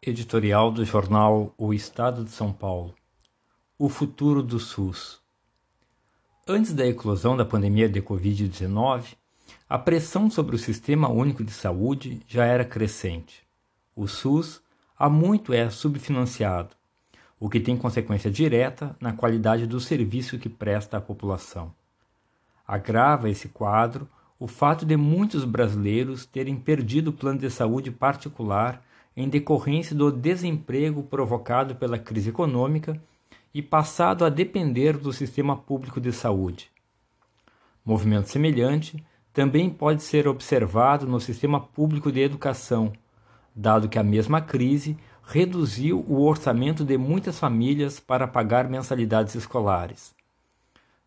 Editorial do jornal O Estado de São Paulo. O futuro do SUS. Antes da eclosão da pandemia de Covid-19, a pressão sobre o Sistema Único de Saúde já era crescente. O SUS há muito é subfinanciado, o que tem consequência direta na qualidade do serviço que presta à população. Agrava esse quadro o fato de muitos brasileiros terem perdido o plano de saúde particular em decorrência do desemprego provocado pela crise econômica e passado a depender do sistema público de saúde. Movimento semelhante também pode ser observado no sistema público de educação, dado que a mesma crise reduziu o orçamento de muitas famílias para pagar mensalidades escolares.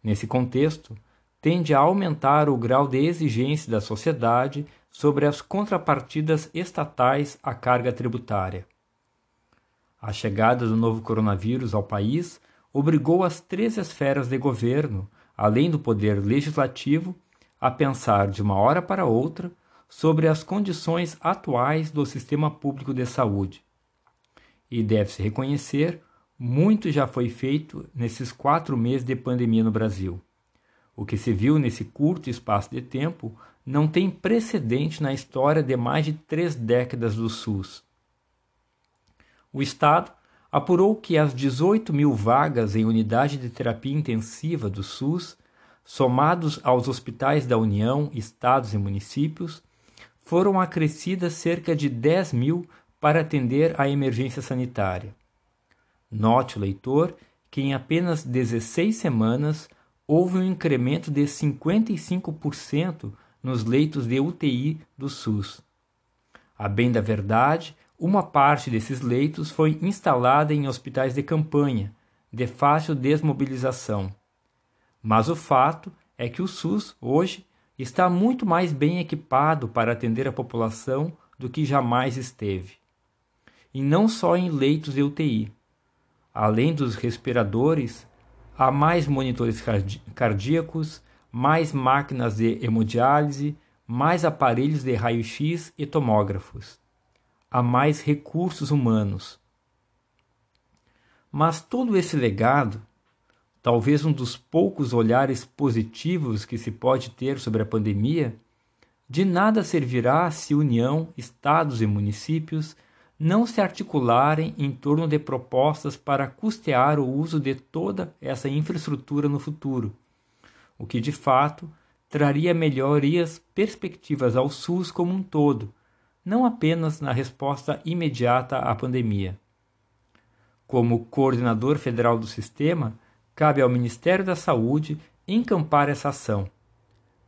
Nesse contexto, tende a aumentar o grau de exigência da sociedade sobre as contrapartidas estatais à carga tributária. A chegada do novo coronavírus ao país obrigou as três esferas de governo, além do poder legislativo, a pensar de uma hora para outra sobre as condições atuais do sistema público de saúde. E deve-se reconhecer, muito já foi feito nesses quatro meses de pandemia no Brasil. O que se viu nesse curto espaço de tempo não tem precedente na história de mais de três décadas do SUS. O Estado apurou que as 18 mil vagas em unidade de terapia intensiva do SUS, somados aos hospitais da União, estados e municípios, foram acrescidas cerca de 10 mil para atender à emergência sanitária. Note, leitor, que em apenas 16 semanas houve um incremento de 55% nos leitos de UTI do SUS. A bem da verdade, uma parte desses leitos foi instalada em hospitais de campanha, de fácil desmobilização. Mas o fato é que o SUS, hoje, está muito mais bem equipado para atender a população do que jamais esteve. E não só em leitos de UTI. Além dos respiradores, há mais monitores cardíacos, mais máquinas de hemodiálise, mais aparelhos de raio-x e tomógrafos. Há mais recursos humanos. Mas todo esse legado, talvez um dos poucos olhares positivos que se pode ter sobre a pandemia, de nada servirá se União, Estados e municípios não se articularem em torno de propostas para custear o uso de toda essa infraestrutura no futuro o que de fato traria melhorias perspectivas ao SUS como um todo, não apenas na resposta imediata à pandemia. Como coordenador federal do sistema, cabe ao Ministério da Saúde encampar essa ação.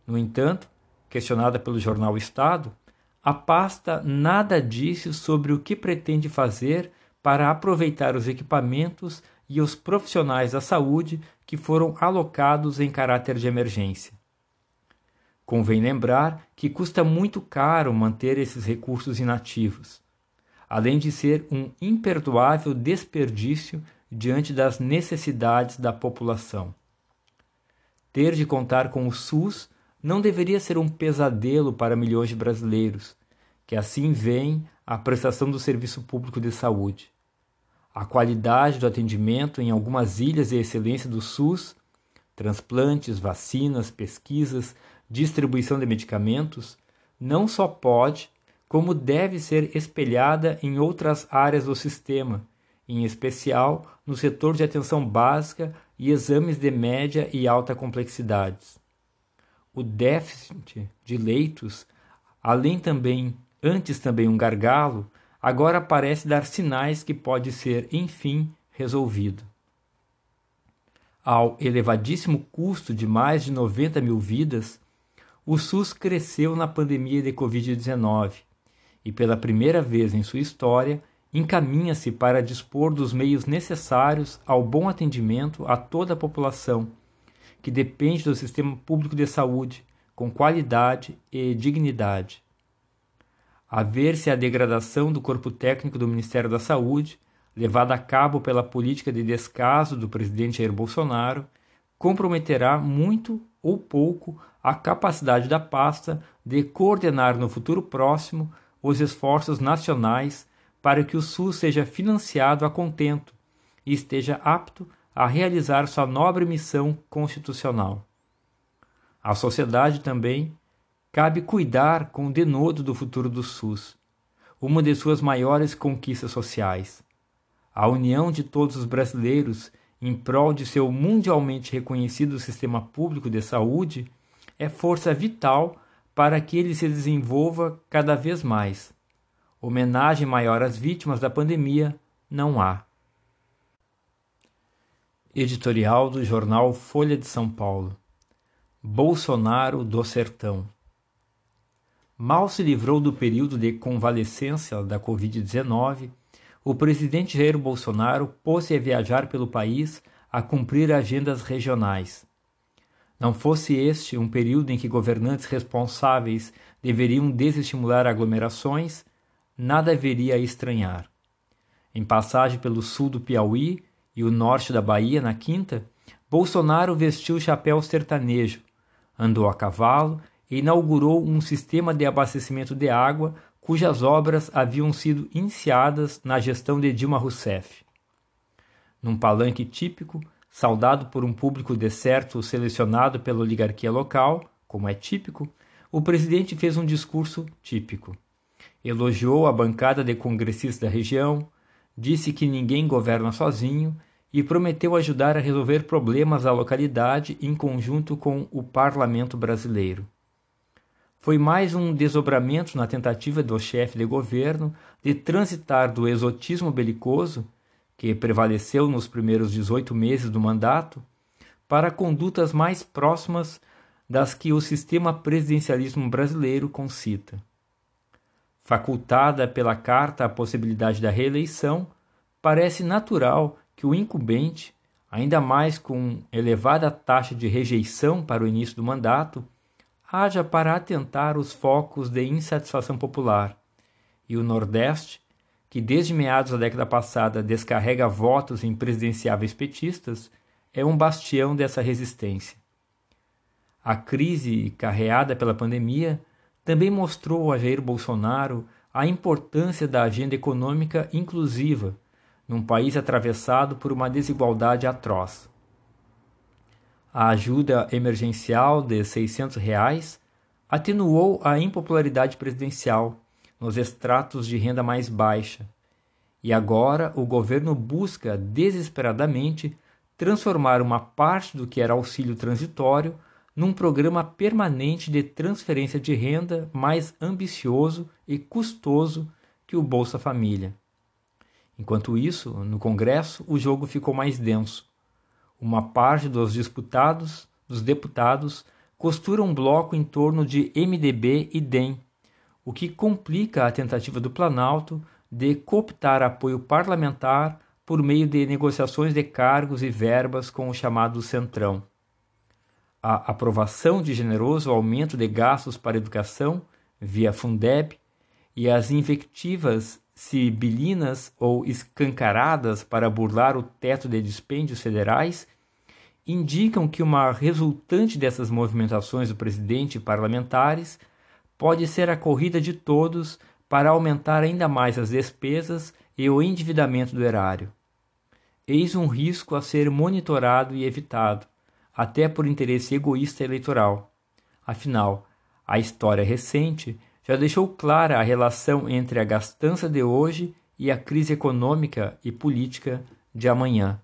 No entanto, questionada pelo jornal Estado, a pasta nada disse sobre o que pretende fazer para aproveitar os equipamentos e os profissionais da saúde que foram alocados em caráter de emergência. Convém lembrar que custa muito caro manter esses recursos inativos, além de ser um imperdoável desperdício diante das necessidades da população. Ter de contar com o SUS não deveria ser um pesadelo para milhões de brasileiros, que assim veem a prestação do serviço público de saúde. A qualidade do atendimento em algumas ilhas de excelência do SUS, transplantes, vacinas, pesquisas, distribuição de medicamentos, não só pode, como deve ser espelhada em outras áreas do sistema, em especial no setor de atenção básica e exames de média e alta complexidade. O déficit de leitos, além também, antes também um gargalo, agora parece dar sinais que pode ser, enfim, resolvido. Ao elevadíssimo custo de mais de 90 mil vidas, o SUS cresceu na pandemia de Covid-19 e, pela primeira vez em sua história, encaminha-se para dispor dos meios necessários ao bom atendimento a toda a população, que depende do sistema público de saúde, com qualidade e dignidade. A ver-se a degradação do corpo técnico do Ministério da Saúde, levada a cabo pela política de descaso do presidente Jair Bolsonaro, comprometerá muito ou pouco a capacidade da pasta de coordenar no futuro próximo os esforços nacionais para que o SUS seja financiado a contento e esteja apto a realizar sua nobre missão constitucional. À sociedade também cabe cuidar com denodo do futuro do SUS, uma de suas maiores conquistas sociais. A união de todos os brasileiros em prol de seu mundialmente reconhecido sistema público de saúde é força vital para que ele se desenvolva cada vez mais. Homenagem maior às vítimas da pandemia não há. Editorial do jornal Folha de São Paulo. Bolsonaro do Sertão. Mal se livrou do período de convalescência da Covid-19, o presidente Jair Bolsonaro pôs-se a viajar pelo país a cumprir agendas regionais. Não fosse este um período em que governantes responsáveis deveriam desestimular aglomerações, nada haveria a estranhar. Em passagem pelo sul do Piauí e o norte da Bahia, na quinta, Bolsonaro vestiu o chapéu sertanejo, andou a cavalo e inaugurou um sistema de abastecimento de água cujas obras haviam sido iniciadas na gestão de Dilma Rousseff. Num palanque típico, saudado por um público deserto selecionado pela oligarquia local, como é típico, o presidente fez um discurso típico. Elogiou a bancada de congressistas da região, disse que ninguém governa sozinho e prometeu ajudar a resolver problemas da localidade em conjunto com o parlamento brasileiro. Foi mais um desdobramento na tentativa do chefe de governo de transitar do exotismo belicoso que prevaleceu nos primeiros 18 meses do mandato, para condutas mais próximas das que o sistema presidencialismo brasileiro concita. Facultada pela carta a possibilidade da reeleição, parece natural que o incumbente, ainda mais com elevada taxa de rejeição para o início do mandato, haja para atentar os focos de insatisfação popular, e o Nordeste, que desde meados da década passada descarrega votos em presidenciáveis petistas, é um bastião dessa resistência. A crise carreada pela pandemia também mostrou a Jair Bolsonaro a importância da agenda econômica inclusiva num país atravessado por uma desigualdade atroz. A ajuda emergencial de 600 reais atenuou a impopularidade presidencial nos estratos de renda mais baixa. E agora o governo busca desesperadamente transformar uma parte do que era auxílio transitório num programa permanente de transferência de renda mais ambicioso e custoso que o Bolsa Família. Enquanto isso, no Congresso, o jogo ficou mais denso. Uma parte dos disputados, dos deputados, costura um bloco em torno de MDB e DEM, o que complica a tentativa do Planalto de cooptar apoio parlamentar por meio de negociações de cargos e verbas com o chamado Centrão. A aprovação de generoso aumento de gastos para educação via Fundeb e as invectivas sibilinas ou escancaradas para burlar o teto de dispêndios federais indicam que uma resultante dessas movimentações do presidente e parlamentares pode ser a corrida de todos para aumentar ainda mais as despesas e o endividamento do erário. Eis um risco a ser monitorado e evitado, até por interesse egoísta eleitoral. Afinal, a história recente já deixou clara a relação entre a gastança de hoje e a crise econômica e política de amanhã.